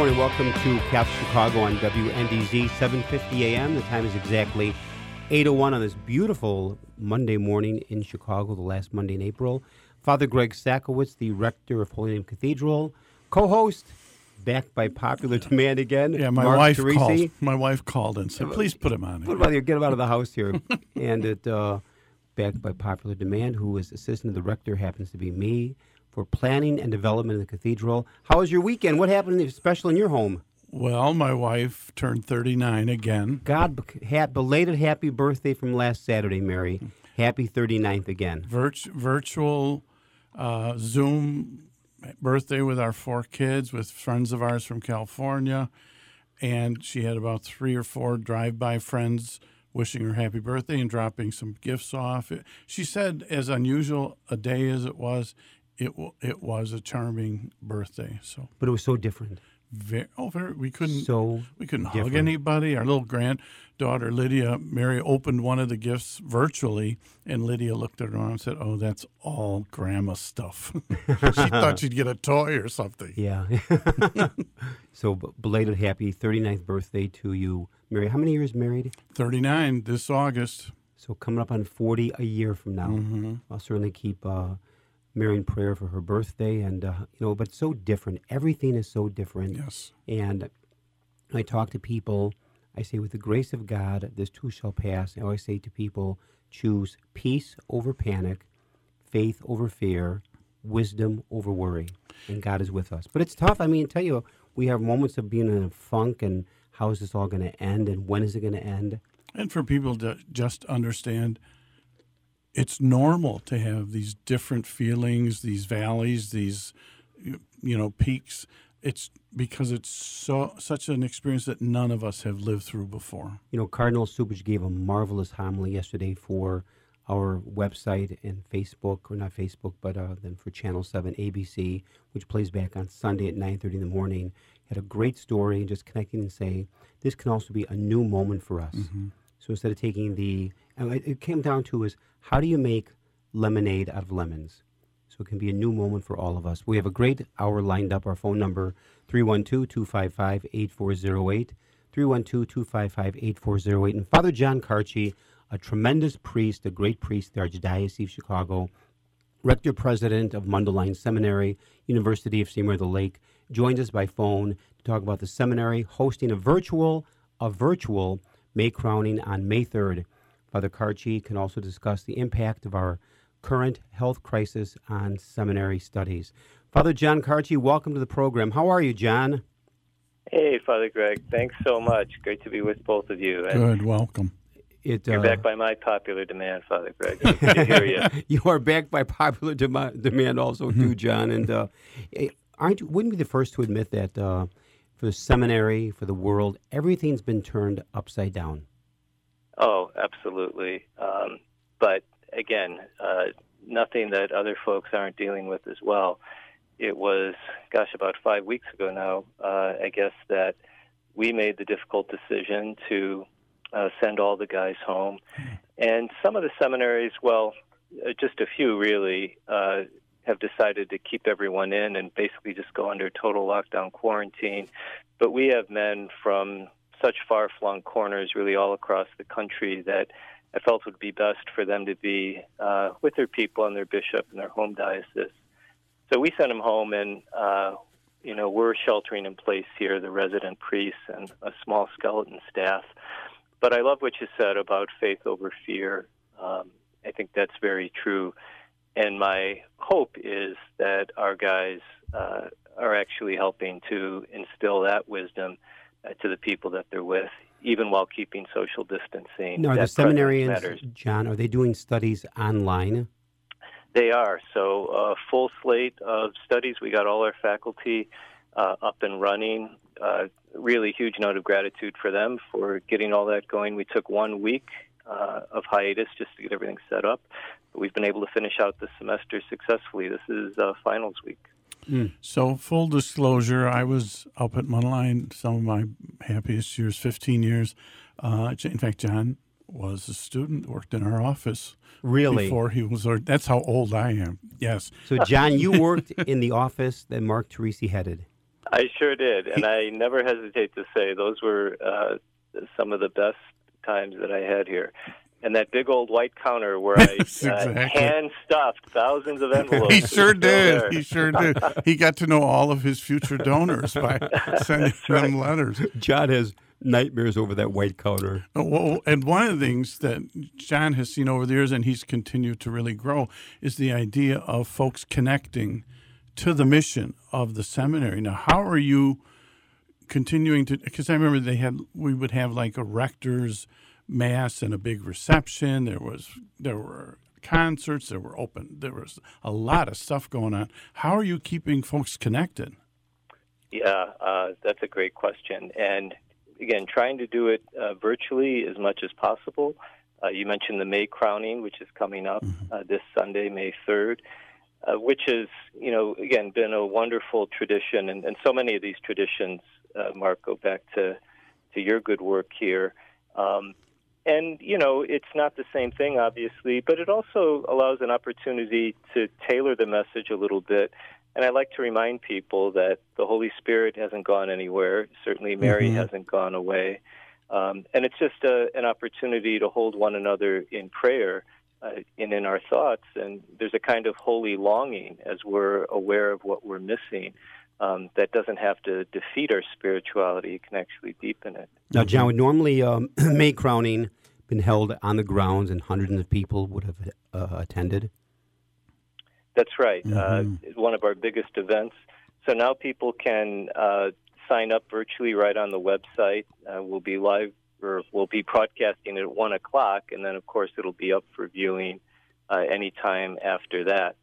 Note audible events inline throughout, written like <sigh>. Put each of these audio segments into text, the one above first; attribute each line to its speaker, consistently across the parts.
Speaker 1: Morning. Welcome to Catholic Chicago on WNDZ 750 AM. The time is exactly 8.01 on this beautiful Monday morning in Chicago, the last Monday in April. Father Greg Sakowicz, the rector of Holy Name Cathedral, co-host, back by popular demand again.
Speaker 2: Yeah, my
Speaker 1: Mark
Speaker 2: wife
Speaker 1: Teresi.
Speaker 2: called. My wife called and said, "Please put him on."
Speaker 1: Put him out here, get him out of the house here. <laughs> and it, uh, backed by popular demand, who is assistant to the rector, happens to be me, for planning and development of the cathedral. How was your weekend? What happened special in your home?
Speaker 2: Well, my wife turned 39 again.
Speaker 1: God, belated happy birthday from last Saturday, Mary. Happy 39th again.
Speaker 2: Virt- virtual uh, Zoom birthday with our four kids, with friends of ours from California, and she had about three or four drive-by friends wishing her happy birthday and dropping some gifts off. She said, as unusual a day as it was, it it was a charming birthday. So.
Speaker 1: But it was so different.
Speaker 2: Very, oh, very, we couldn't
Speaker 1: So
Speaker 2: we couldn't hug anybody. Our little granddaughter Lydia, Mary opened one of the gifts virtually, and Lydia looked at her and said, "Oh, that's all grandma stuff." <laughs> she thought she'd get a toy or something.
Speaker 1: Yeah. <laughs> so belated happy 39th birthday to you, Mary. How many years married?
Speaker 2: Thirty-nine this August.
Speaker 1: So coming up on 40 a year from now.
Speaker 2: Mm-hmm.
Speaker 1: I'll certainly keep uh, Mary in prayer for her birthday. And, uh, you know, but so different. Everything is so different.
Speaker 2: Yes.
Speaker 1: And I talk to people, I say, with the grace of God, this too shall pass. I always say to people, choose peace over panic, faith over fear, wisdom over worry. And God is with us. But it's tough. I mean, tell you, we have moments of being in a funk and how is this all going to end and when is it going to end?
Speaker 2: And for people to just understand, it's normal to have these different feelings, these valleys, these you know peaks. It's because it's so such an experience that none of us have lived through before.
Speaker 1: You know, Cardinal Cupich gave a marvelous homily yesterday for our website and Facebook, or not Facebook, but uh, then for Channel 7 ABC, which plays back on Sunday at 9.30 in the morning. Had a great story and just connecting and saying, this can also be a new moment for us. So instead of taking the, it came down to is, how do you make lemonade out of lemons? So it can be a new moment for all of us. We have a great hour lined up. Our phone number 312-255-8408, 312-255-8408. And Father John Kartje, a tremendous priest, a great priest, the Archdiocese of Chicago, rector president of Mundelein Seminary, University of St. Mary of the Lake, joins us by phone to talk about the seminary hosting a virtual a virtual May crowning on May 3rd. Father Kartje can also discuss the impact of our current health crisis on seminary studies. Father John Kartje, welcome to the program. How are you, John?
Speaker 3: Hey, Father Greg. Thanks so much. Great to be with both of you. And
Speaker 2: Good, welcome.
Speaker 1: It,
Speaker 3: You're
Speaker 1: uh,
Speaker 3: back by my popular demand, Father Greg. It's <laughs> Good to hear you. <laughs>
Speaker 1: you are back by popular dem- demand, also too, John. And uh, eh, aren't you, wouldn't be the first to admit that uh, for the seminary, for the world, everything's been turned upside down?
Speaker 3: Oh, absolutely. Um, but again, uh, nothing that other folks aren't dealing with as well. It was, gosh, about five weeks ago now, uh, I guess, that we made the difficult decision to uh, send all the guys home. And some of the seminaries, well, uh, just a few really, uh, have decided to keep everyone in and basically just go under total lockdown quarantine. But we have men from such far flung corners, really all across the country, that I felt would be best for them to be uh, with their people and their bishop and their home diocese. So we sent them home, and uh, you know we're sheltering in place here, the resident priests and a small skeleton staff. But I love what you said about faith over fear. Um, I think that's very true. And my hope is that our guys uh, are actually helping to instill that wisdom uh, to the people that they're with. even while keeping social distancing.
Speaker 1: Now, are the seminarians. John, are they doing studies online?
Speaker 3: They are. So, uh, full slate of studies. We got all our faculty uh, up and running. Uh, really huge note of gratitude for them for getting all that going. We took one week uh, of hiatus just to get everything set up. But we've been able to finish out the semester successfully. This is uh, finals week.
Speaker 2: So, full disclosure, I was up at Mundelein some of my happiest years, 15 years. Uh, in fact, John was a student, worked in our office
Speaker 1: Really?
Speaker 2: before he was. ord- That's how old I am. Yes.
Speaker 1: So, John, you worked in the office that Mark Teresi headed.
Speaker 3: I sure did, and I never hesitate to say those were uh, some of the best times that I had here. And that big old white counter where <laughs> I
Speaker 2: Yes,
Speaker 3: uh,
Speaker 2: exactly.
Speaker 3: hand stuffed thousands of <laughs> envelopes.
Speaker 2: He sure
Speaker 3: still there.
Speaker 2: did. He sure did. <laughs> He got to know all of his future donors by sending them letters.
Speaker 1: John has nightmares over that white counter.
Speaker 2: Uh, Well, and one of the things that John has seen over the years, and he's continued to really grow, is the idea of folks connecting to the mission of the seminary. Now, how are you continuing to? Because I remember they had, we would have like a rector's mass and a big reception. There was, there were concerts. There were open. There was a lot of stuff going on. How are you keeping folks connected?
Speaker 3: Yeah, uh, that's a great question. And again, trying to do it uh, virtually as much as possible. Uh, you mentioned the May crowning, which is coming up uh, this Sunday, May 3rd, uh, which has, you know, again, been a wonderful tradition. And, and so many of these traditions, uh, Mark, go back to, to your good work here. Um, and, you know, it's not the same thing, obviously, but it also allows an opportunity to tailor the message a little bit. And I like to remind people that the Holy Spirit hasn't gone anywhere. Certainly, Mary hasn't gone away. Um, and it's just a, an opportunity to hold one another in prayer uh, and in our thoughts. And there's a kind of holy longing as we're aware of what we're missing um, that doesn't have to defeat our spirituality, it can actually deepen it.
Speaker 1: Now, John, would normally um, <clears throat> May crowning been held on the grounds and hundreds of people would have uh, attended.
Speaker 3: That's right. Uh, one of our biggest events. So now people can uh, sign up virtually right on the website. Uh, we'll be live or we'll be broadcasting at one o'clock, and then of course it'll be up for viewing uh, anytime after that.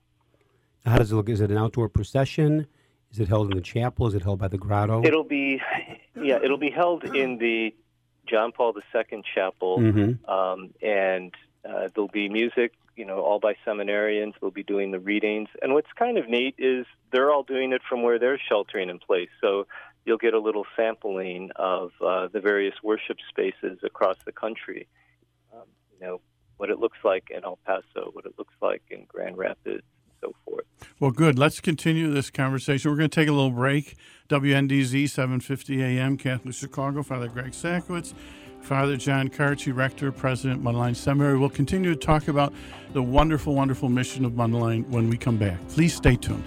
Speaker 1: How does it look? Is it an outdoor procession? Is it held in the chapel? Is it held by the grotto?
Speaker 3: It'll be, yeah, it'll be held in the John Paul II Chapel,
Speaker 1: Mhm.
Speaker 3: um, and uh, there'll be music. You know, all by seminarians. They'll be doing the readings, and what's kind of neat is they're all doing it from where they're sheltering in place. So you'll get a little sampling of uh, the various worship spaces across the country. Um, you know what it looks like in El Paso, what it looks like in Grand Rapids, so forth.
Speaker 2: Well, good. Let's continue this conversation. We're going to take a little break. WNDZ 750 AM, Catholic Chicago. Father Greg Sakowicz, Father John Kartje, Rector, President, Mundelein Seminary. We'll continue to talk about the wonderful, wonderful mission of Mundelein when we come back. Please stay tuned.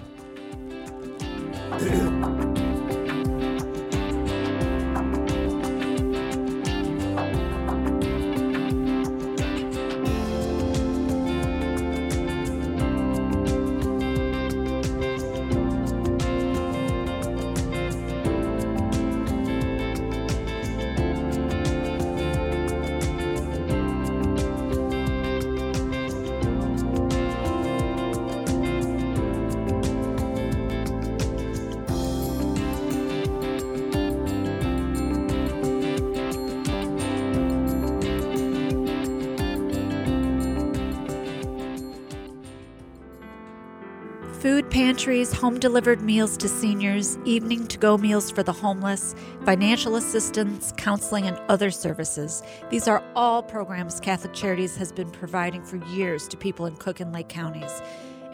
Speaker 4: Home delivered meals to seniors, evening to go meals for the homeless, financial assistance, counseling, and other services. These are all programs Catholic Charities has been providing for years to people in Cook and Lake counties.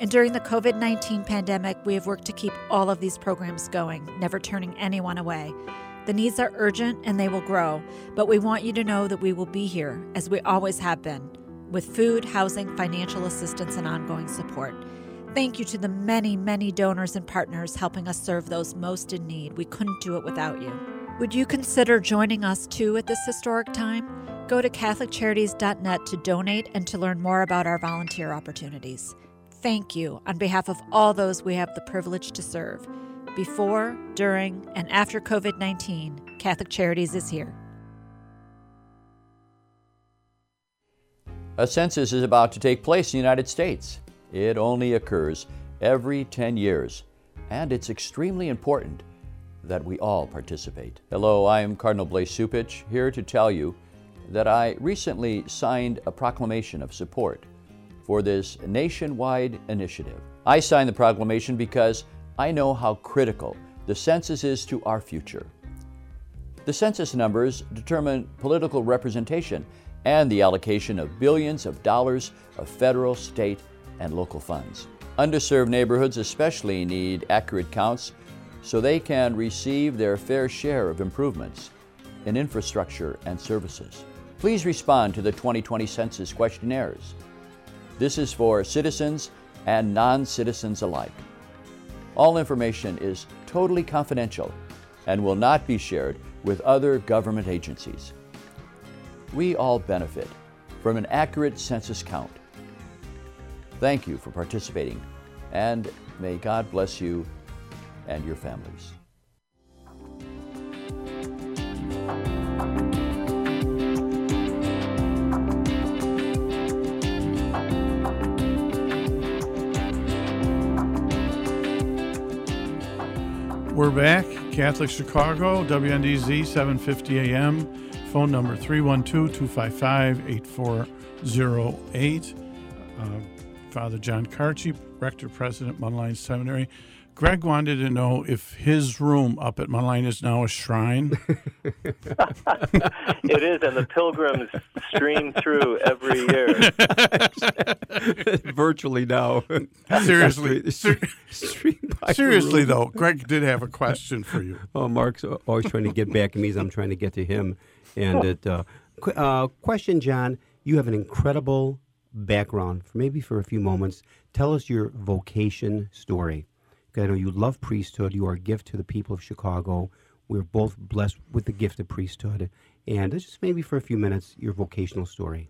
Speaker 4: And during the COVID 19 pandemic, we have worked to keep all of these programs going, never turning anyone away. The needs are urgent and they will grow, but we want you to know that we will be here, as we always have been, with food, housing, financial assistance, and ongoing support. Thank you to the many, many donors and partners helping us serve those most in need. We couldn't do it without you. Would you consider joining us too at this historic time? Go to CatholicCharities.net to donate and to learn more about our volunteer opportunities. Thank you on behalf of all those we have the privilege to serve. Before, during, and after COVID 19, Catholic Charities is here.
Speaker 5: A census is about to take place in the United States. It only occurs every 10 years, and it's extremely important that we all participate. Hello, I am Cardinal Blase Cupich, here to tell you that I recently signed a proclamation of support for this nationwide initiative. I signed the proclamation because I know how critical the census is to our future. The census numbers determine political representation and the allocation of billions of dollars of federal, state, and local funds. Underserved neighborhoods especially need accurate counts so they can receive their fair share of improvements in infrastructure and services. Please respond to the 2020 census questionnaires. This is for citizens and non citizens alike. All information is totally confidential and will not be shared with other government agencies we all benefit from an accurate census count. Thank you for participating, and may God bless you and your families.
Speaker 2: We're back. Catholic Chicago, WNDZ, 750 AM. Phone number 312 255 8408. Father John Kartje, Rector President, Mundelein Seminary. Greg wanted to know if his room up at Mundelein is now a shrine. <laughs>
Speaker 3: it is, and the pilgrims stream through every year. <laughs>
Speaker 1: Virtually now.
Speaker 2: Seriously.
Speaker 1: Stream by
Speaker 2: Seriously,
Speaker 1: room.
Speaker 2: though, Greg did have a question for you. <laughs>
Speaker 1: Oh, Mark's always trying to get back at me as I'm trying to get to him. And it, uh, qu- uh, question, John, you have an incredible background. For maybe for a few moments, tell us your vocation story. I know you love priesthood. You are a gift to the people of Chicago. We're both blessed with the gift of priesthood. And just maybe for a few minutes, your vocational story.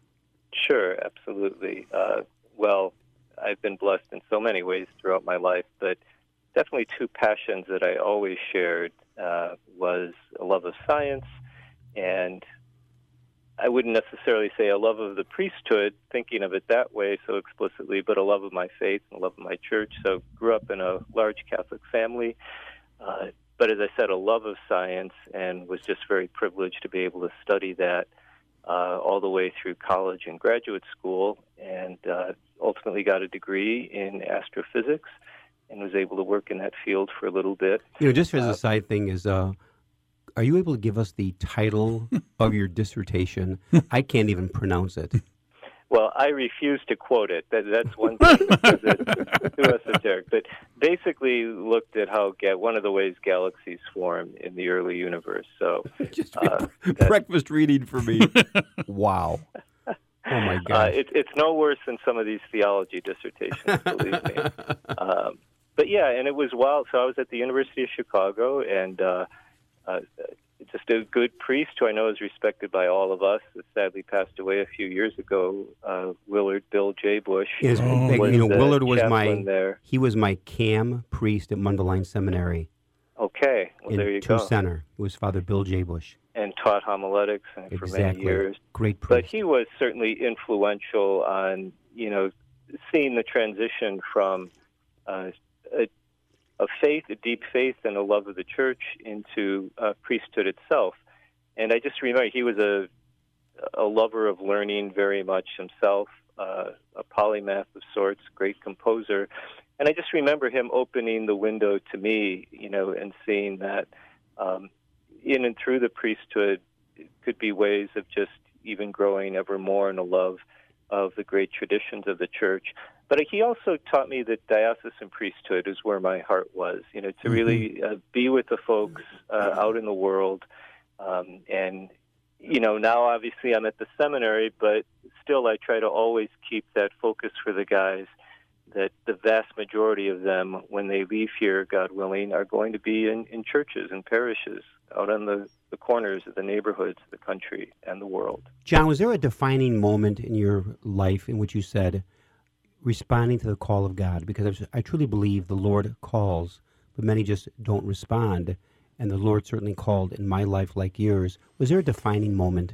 Speaker 3: Sure, absolutely. Uh, well, I've been blessed in so many ways throughout my life, but definitely two passions that I always shared uh, was a love of science and I wouldn't necessarily say a love of the priesthood, thinking of it that way so explicitly, but a love of my faith and a love of my church. So grew up in a large Catholic family, uh, but as I said, a love of science, and was just very privileged to be able to study that uh, all the way through college and graduate school, and uh, ultimately got a degree in astrophysics, and was able to work in that field for a little bit.
Speaker 1: You know, just as a side thing, is uh, are you able to give us the title <laughs> of your dissertation? I can't even pronounce it.
Speaker 3: Well, I refuse to quote it. That, that's one thing because it's too esoteric. But basically, looked at how ga- one of the ways galaxies form in the early universe. So, <laughs>
Speaker 1: Just
Speaker 3: Uh, <laughs>
Speaker 1: breakfast reading for me. wow. Oh my
Speaker 3: uh,
Speaker 1: God.
Speaker 3: it, it's no worse than some of these theology dissertations, believe me. Um, but yeah, and it was wild. So I was at the University of Chicago, and uh, uh, just a good priest who I know is respected by all of us. That sadly passed away a few years ago. Uh, Willard Bill J. Bush.
Speaker 1: Is-
Speaker 2: Oh.
Speaker 1: like, you know, Willard was my
Speaker 3: there.
Speaker 1: he was my cam priest at Mundelein Seminary
Speaker 3: Okay, well
Speaker 1: in
Speaker 3: there you
Speaker 1: Two
Speaker 3: go.
Speaker 1: Center. It was Father Bill J. Bush.
Speaker 3: And taught homiletics uh, for many
Speaker 1: Exactly.
Speaker 3: years.
Speaker 1: Great priest.
Speaker 3: But he was certainly influential on, you know, seeing the transition from uh, a, a faith, a deep faith, and a love of the church into uh, priesthood itself. And I just remember he was a a lover of learning very much himself, uh, a polymath of sorts, great composer. And I just remember him opening the window to me, you know, and seeing that um, in and through the priesthood could be ways of just even growing ever more in a love of the great traditions of the church. But he also taught me that diocesan priesthood is where my heart was, you know, to really uh, be with the folks uh, out in the world. Um, and, you know, now obviously I'm at the seminary, but still I try to always keep that focus for the guys that the vast majority of them, when they leave here, God willing, are going to be in, in churches and parishes out on the, the corners of the neighborhoods, the country, and the world.
Speaker 1: John, was there a defining moment in your life in which you said, responding to the call of God? Because I, truly believe the Lord calls, but many just don't respond. And the Lord certainly called in my life like yours. Was there a defining moment?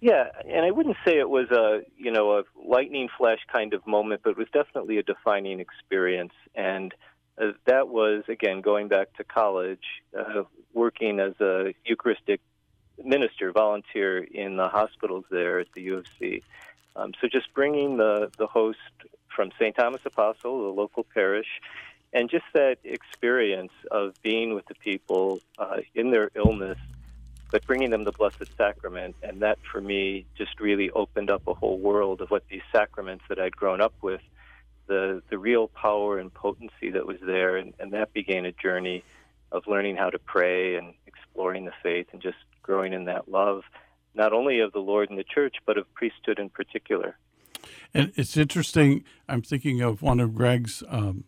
Speaker 3: Yeah, and I wouldn't say it was a you know a lightning flash kind of moment, but it was definitely a defining experience. And uh, that was again going back to college, uh, working as a Eucharistic minister, volunteer in the hospitals there at the U of C. Um, so just bringing the the host from St. Thomas Apostle, the local parish, and just that experience of being with the people uh, in their illness but bringing them the Blessed Sacrament. And that for me just really opened up a whole world of what these sacraments that I'd grown up with, the, the real power and potency that was there. And, and that began a journey of learning how to pray and exploring the faith and just growing in that love, not only of the Lord and the church, but of priesthood in particular.
Speaker 2: And it's interesting. I'm thinking of one of Greg's um,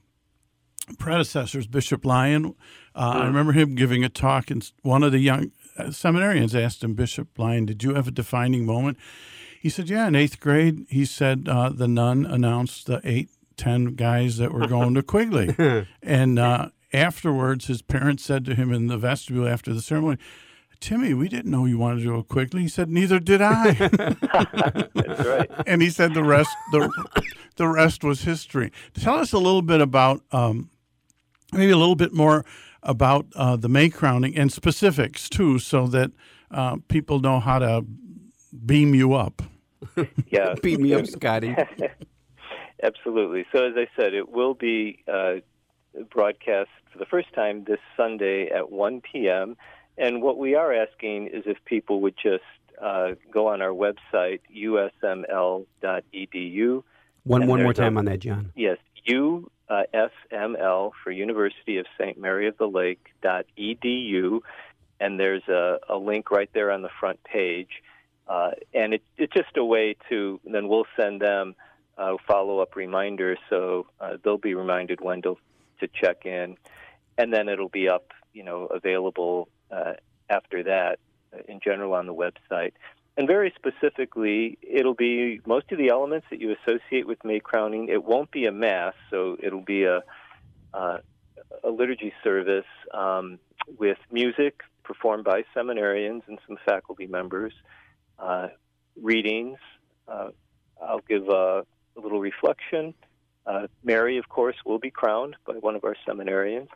Speaker 2: predecessors, Bishop Lyne. Uh, I remember him giving a talk, and one of the young seminarians asked him, Bishop Lyne, did you have a defining moment? He said, Yeah, in eighth grade, he said uh, the nun announced the eight, ten guys that were going to Quigley. <laughs> and uh, afterwards, his parents said to him in the vestibule after the ceremony, Timmy, we didn't know you wanted to go Quigley. He said, "Neither did I." <laughs>
Speaker 3: That's right.
Speaker 2: And he said the rest the the rest was history. Tell us a little bit about um, maybe a little bit more about uh, the May crowning and specifics too, so that uh, people know how to beam you up. <laughs>
Speaker 3: Yeah,
Speaker 1: beam me up, Scotty. <laughs>
Speaker 3: Absolutely. So, as I said, it will be uh, broadcast for the first time this Sunday at 1 p.m. And what we are asking is if people would just uh, go on our website, usml.edu.
Speaker 1: One, one more time a, on that, John.
Speaker 3: Yes, USML uh, for University of St. Mary of the Lake dot edu, and there's a, a link right there on the front page. Uh, and it, it's just a way to, then we'll send them uh, follow up reminders so uh, they'll be reminded when to, to check in. And then it'll be up, you know, available uh, after that uh, in general on the website. And very specifically, it'll be most of the elements that you associate with May crowning. It won't be a mass, so it'll be a uh, a liturgy service um, with music performed by seminarians and some faculty members, uh, readings. Uh, I'll give a, a little reflection. Uh, Mary, of course, will be crowned by one of our seminarians.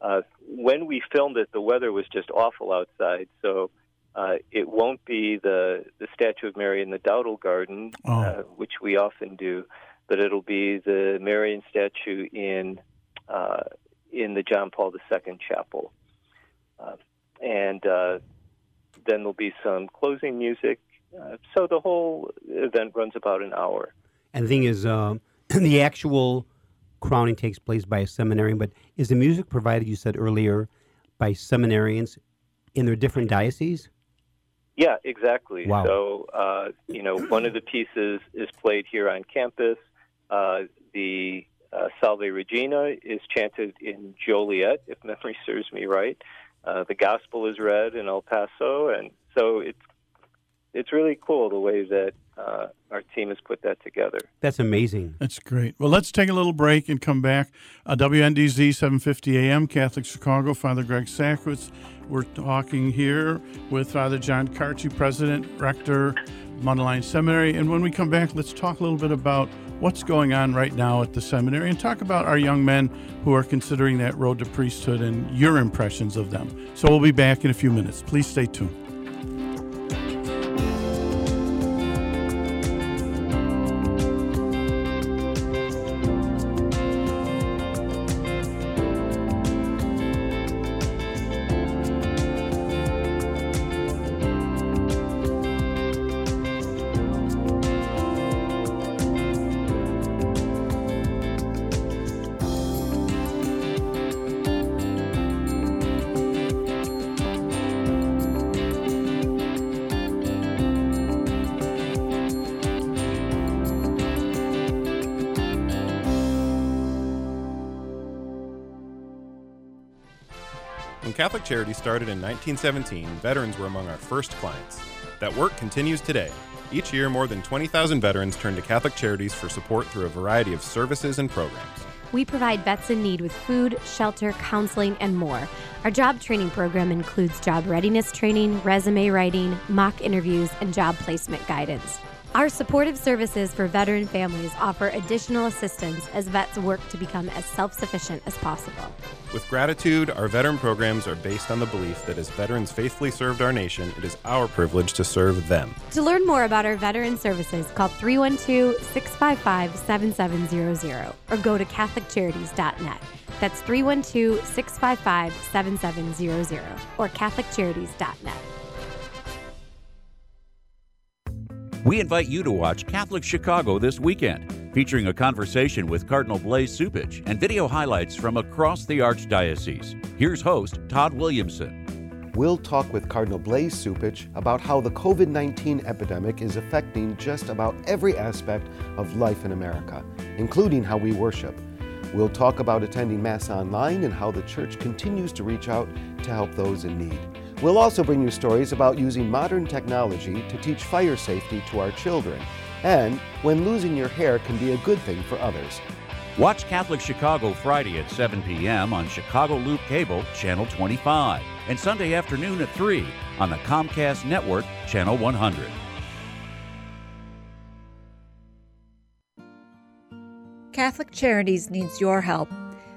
Speaker 3: Uh, when we filmed it, the weather was just awful outside, so uh, it won't be the the statue of Mary in the Dowdall Garden, oh. uh, which we often do, but it'll be the Marian statue in uh, in the John Paul II Chapel, uh, and uh, then there'll be some closing music. Uh, so the whole event runs about an hour.
Speaker 1: And the thing is, <clears throat> the actual crowning takes place by a seminarian, but is the music provided? You said earlier by seminarians in their different dioceses.
Speaker 3: Yeah, exactly.
Speaker 1: Wow.
Speaker 3: So, uh, you know, one of the pieces is played here on campus. Uh, the uh, Salve Regina is chanted in Joliet, if memory serves me right. Uh, the gospel is read in El Paso, and so it's it's really cool the way that uh, our team has put that together.
Speaker 1: That's amazing.
Speaker 2: That's great. Well, let's take a little break and come back. Uh, WNDZ 750 AM, Catholic Chicago, Father Greg Sakowicz. We're talking here with Father John Kartje, President, Rector, Mundelein Seminary. And when we come back, let's talk a little bit about what's going on right now at the seminary and talk about our young men who are considering that road to priesthood and your impressions of them. So we'll be back in a few minutes. Please stay tuned.
Speaker 6: Catholic Charity started in 1917, veterans were among our first clients. That work continues today. Each year, more than 20,000 veterans turn to Catholic Charities for support through a variety of services and programs.
Speaker 7: We provide vets in need with food, shelter, counseling, and more. Our job training program includes job readiness training, resume writing, mock interviews, and job placement guidance. Our supportive services for veteran families offer additional assistance as vets work to become as self sufficient as possible.
Speaker 6: With gratitude, our veteran programs are based on the belief that as veterans faithfully served our nation, it is our privilege to serve them.
Speaker 7: To learn more about our veteran services, call 312 655 7700 or go to CatholicCharities.net. That's 312 655 7700 or CatholicCharities.net.
Speaker 8: We invite you to watch Catholic Chicago this weekend, featuring a conversation with Cardinal Blase Cupich and video highlights from across the Archdiocese. Here's host Todd Williamson.
Speaker 9: We'll talk with Cardinal Blase Cupich about how the COVID 19 epidemic is affecting just about every aspect of life in America, including how we worship. We'll talk about attending Mass online and how the Church continues to reach out to help those in need. We'll also bring you stories about using modern technology to teach fire safety to our children, and when losing your hair can be a good thing for others.
Speaker 8: Watch Catholic Chicago Friday at 7 p.m. on Chicago Loop Cable, Channel 25, and Sunday afternoon at 3 on the Comcast Network, Channel 100.
Speaker 4: Catholic Charities needs your help.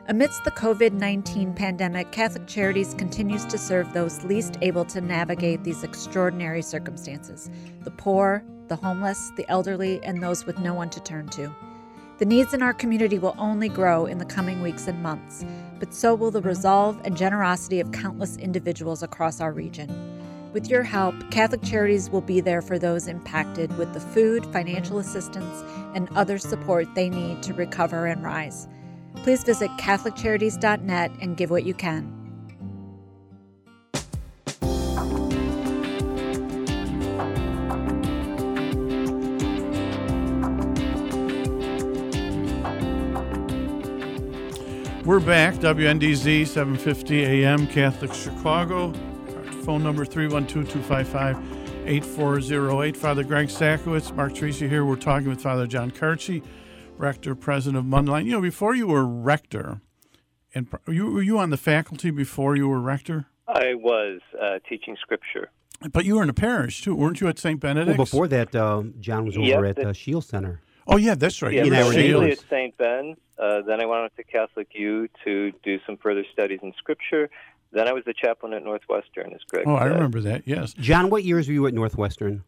Speaker 4: Amidst the COVID 19 pandemic, Catholic Charities continues to serve those least able to navigate these extraordinary circumstances the poor, the homeless, the elderly, and those with no one to turn to. The needs in our community will only grow in the coming weeks and months, but so will the resolve and generosity of countless individuals across our region. With your help, Catholic Charities will be there for those impacted with the food, financial assistance, and other support they need to recover and rise. Please visit CatholicCharities.net and give what you can.
Speaker 2: We're back, WNDZ 750 AM, Catholic Chicago. Phone number 312 255 8408. Father Greg Sakowicz, Mark Teresi here. We're talking with Father John Kartje, rector, president of Mundelein. You know, before you were rector, and you, were you on the faculty before you were rector?
Speaker 3: I was uh, teaching scripture.
Speaker 2: But you were in a parish too, weren't you? At St. Benedict's.
Speaker 1: Well, before that, uh, John was over
Speaker 3: Yep,
Speaker 1: at
Speaker 3: the-
Speaker 1: uh, Shield Center.
Speaker 2: Oh yeah, that's right.
Speaker 3: Yeah,
Speaker 2: You
Speaker 1: I
Speaker 3: so
Speaker 2: were
Speaker 1: were
Speaker 3: initially
Speaker 2: Shields.
Speaker 3: at St. Ben's. Uh, then I went on to Catholic U to do some further studies in Scripture. Then I was the chaplain at Northwestern, as Greg
Speaker 2: Oh, I remember that. Yes.
Speaker 1: John, what years were you at Northwestern?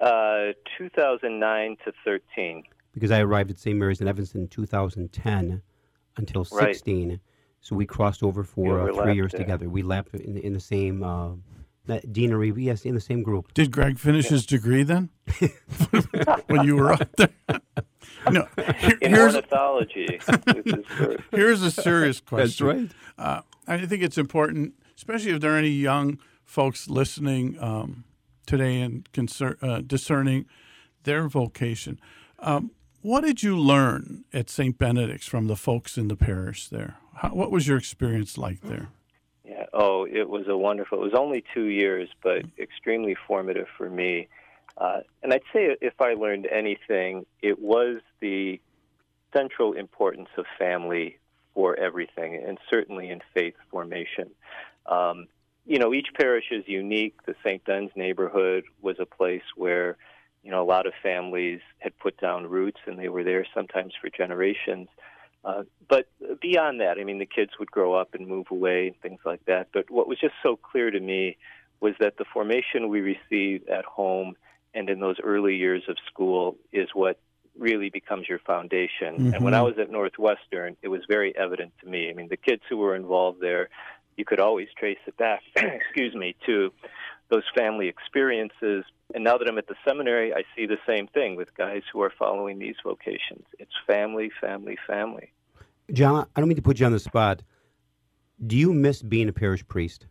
Speaker 3: Uh, 2009 to 13.
Speaker 1: Because I arrived at St. Mary's in Evanston in 2010 until
Speaker 3: Right.
Speaker 1: 16. So we crossed over
Speaker 3: You
Speaker 1: for uh, three years
Speaker 3: there.
Speaker 1: together. We lapped in, the- in the same uh, deanery, but yes, in the same group.
Speaker 2: Did Greg finish his degree then? <laughs> <laughs> when you were up there? <laughs> no. Here-
Speaker 3: In
Speaker 2: here's
Speaker 3: ornithology. with his first.
Speaker 2: here's a serious question.
Speaker 1: That's right.
Speaker 2: Uh, I think it's important, especially if there are any young folks listening um, today and concer- uh, discerning their vocation. Um, what did you learn at St. Benedict's from the folks in the parish there? How, what was your experience like there?
Speaker 3: Yeah. Oh, it was a wonderful. It was only two years, but extremely formative for me. Uh, and I'd say if I learned anything, it was the central importance of family for everything, and certainly in faith formation. Um, you know, each parish is unique. The St. Ben's neighborhood was a place where, you know, a lot of families had put down roots, and they were there sometimes for generations. Uh, but beyond that, I mean, the kids would grow up and move away and things like that. But what was just so clear to me was that the formation we receive at home and in those early years of school is what really becomes your foundation. And when I was at Northwestern, it was very evident to me. I mean, the kids who were involved there, you could always trace it back, <clears throat> excuse me, to those family experiences. And now that I'm at the seminary, I see the same thing with guys who are following these vocations. It's family, family, family.
Speaker 1: John, I don't mean to put you on the spot. Do you miss being a parish priest?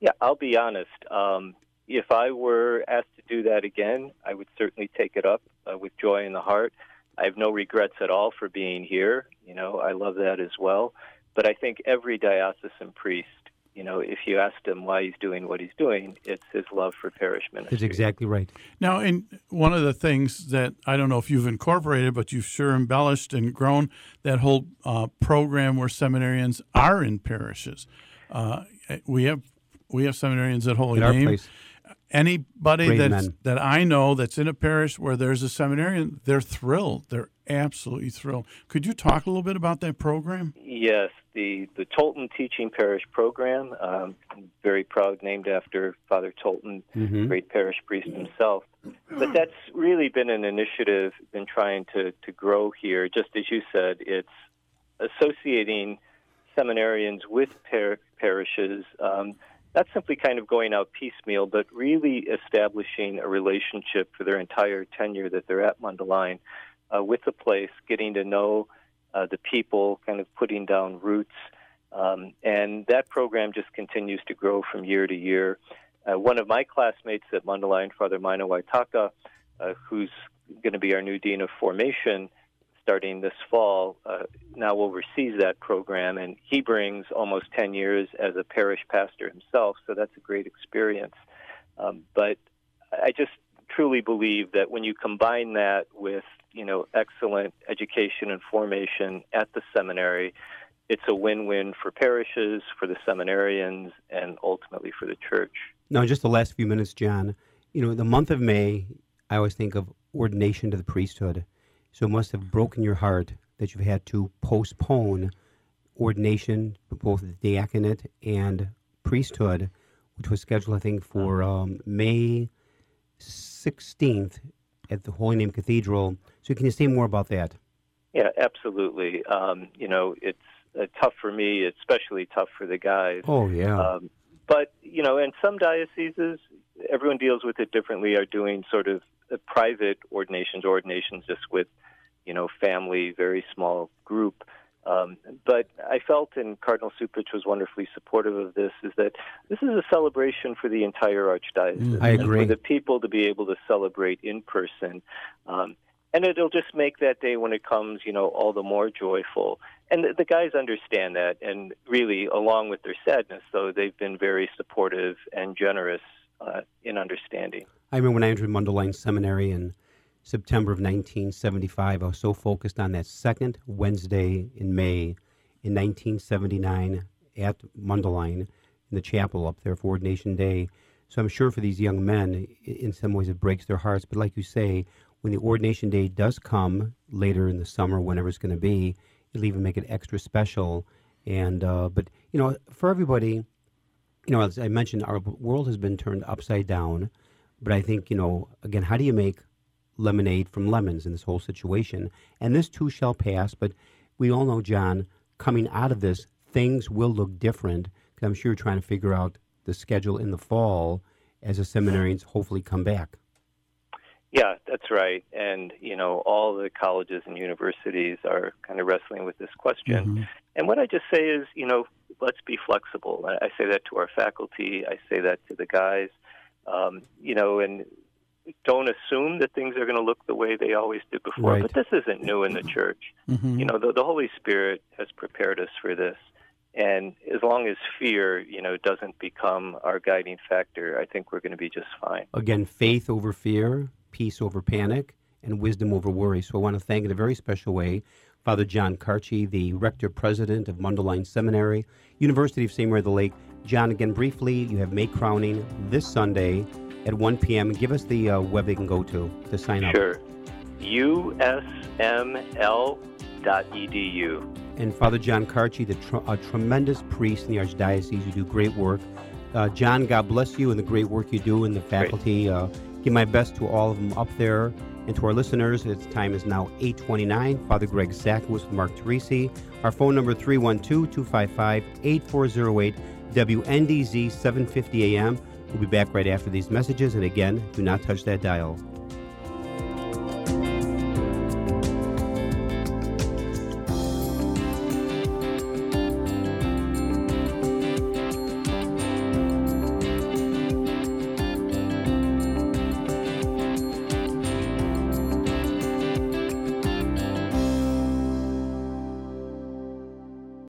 Speaker 3: Yeah, I'll be honest. Um, if I were asked to do that again, I would certainly take it up uh, with joy in the heart. I have no regrets at all for being here. You know, I love that as well. But I think every diocesan priest you know, if you asked him why he's doing what he's doing, it's his love for parish ministry.
Speaker 1: That's exactly right.
Speaker 2: Now, and one of the things that I don't know if you've incorporated, but you've sure embellished and grown that whole uh, program where seminarians are in parishes. Uh, we have we have seminarians at Holy
Speaker 1: In our
Speaker 2: Name.
Speaker 1: Place.
Speaker 2: Anybody
Speaker 1: Great
Speaker 2: that's,
Speaker 1: men.
Speaker 2: that I know that's in a parish where there's a seminarian, they're thrilled. They're absolutely thrilled. Could you talk a little bit about that program?
Speaker 3: Yes, the the Tolton Teaching Parish Program, um, very proud, named after Father Tolton,
Speaker 1: Mhm.
Speaker 3: great parish priest himself. But that's really been an initiative, been trying to to grow here. Just as you said, it's associating seminarians with par- parishes. Um, not simply kind of going out piecemeal, but really establishing a relationship for their entire tenure that they're at Mundelein uh, with the place, getting to know uh, the people, kind of putting down roots. Um, and that program just continues to grow from year to year. Uh, one of my classmates at Mundelein, Father Maina Waitaka, uh, who's going to be our new Dean of Formation starting this fall, uh, now oversees that program, and he brings almost 10 years as a parish pastor himself, so that's a great experience. Um, but I just truly believe that when you combine that with you know excellent education and formation at the seminary, it's a win-win for parishes, for the seminarians, and ultimately for the church.
Speaker 1: Now, just the last few minutes, John. You know, the month of May, I always think of ordination to the priesthood. So it must have broken your heart that you've had to postpone ordination, both the diaconate and priesthood, which was scheduled, I think, for um, May 16th at the Holy Name Cathedral. So can you say more about that?
Speaker 3: Yeah, absolutely. Um, you know, it's uh, tough for me, especially tough for the guys.
Speaker 1: Oh, yeah.
Speaker 3: Um, but you know, and some dioceses, everyone deals with it differently. Are doing sort of private ordinations, ordinations just with you know family, very small group. Um, but I felt, and Cardinal Cupich was wonderfully supportive of this, is that this is a celebration for the entire archdiocese.
Speaker 1: Mm, I
Speaker 3: and
Speaker 1: agree.
Speaker 3: for the people to be able to celebrate in person. Um, and it'll just make that day when it comes, you know, all the more joyful. And the, the guys understand that, and really, along with their sadness, though, they've been very supportive and generous uh, in understanding.
Speaker 1: I remember when I entered Mundelein Seminary in September of 1975, I was so focused on that second Wednesday in May in 1979 at Mundelein in the chapel up there for Ordination Day. So I'm sure for these young men, in some ways it breaks their hearts. But like you say, when the ordination day does come later in the summer, whenever it's going to be, it'll even make it extra special. And uh, but you know, for everybody, you know, as I mentioned, our world has been turned upside down. But I think, you know, again, how do you make lemonade from lemons in this whole situation? And this too shall pass. But we all know, John, coming out of this, things will look different. I'm sure you're trying to figure out the schedule in the fall as the seminarians hopefully come back.
Speaker 3: Yeah, that's right. And, you know, all the colleges and universities are kind of wrestling with this question. Mm-hmm. And what I just say is, you know, let's be flexible. I say that to our faculty, I say that to the guys, um, you know, and don't assume that things are going to look the way they always did before.
Speaker 1: Right.
Speaker 3: But this isn't new in the church.
Speaker 2: Mhm.
Speaker 3: You know, the, the Holy Spirit has prepared us for this. And as long as fear, you know, doesn't become our guiding factor, I think we're going to be just fine.
Speaker 1: Again, faith over fear, peace over panic, and wisdom over worry. So I want to thank in a very special way Father John Kartje, the rector president of Mundelein Seminary, University of St. Mary of the Lake. John, again, briefly, you have May crowning this Sunday at 1 p.m. Give us the uh, web they can go to to sign up.
Speaker 3: Sure. usml.edu.
Speaker 1: And Father John Kartje, the tr- a tremendous priest in the Archdiocese. You do great work. Uh, John, God bless you and the great work you do in the faculty. Uh, give my best to all of them up there. And to our listeners, its time is now 829. Father Greg Sakowicz with Mark Teresi. Our phone number 312-255-8408, WNDZ 750 AM. We'll be back right after these messages. And again, do not touch that dial.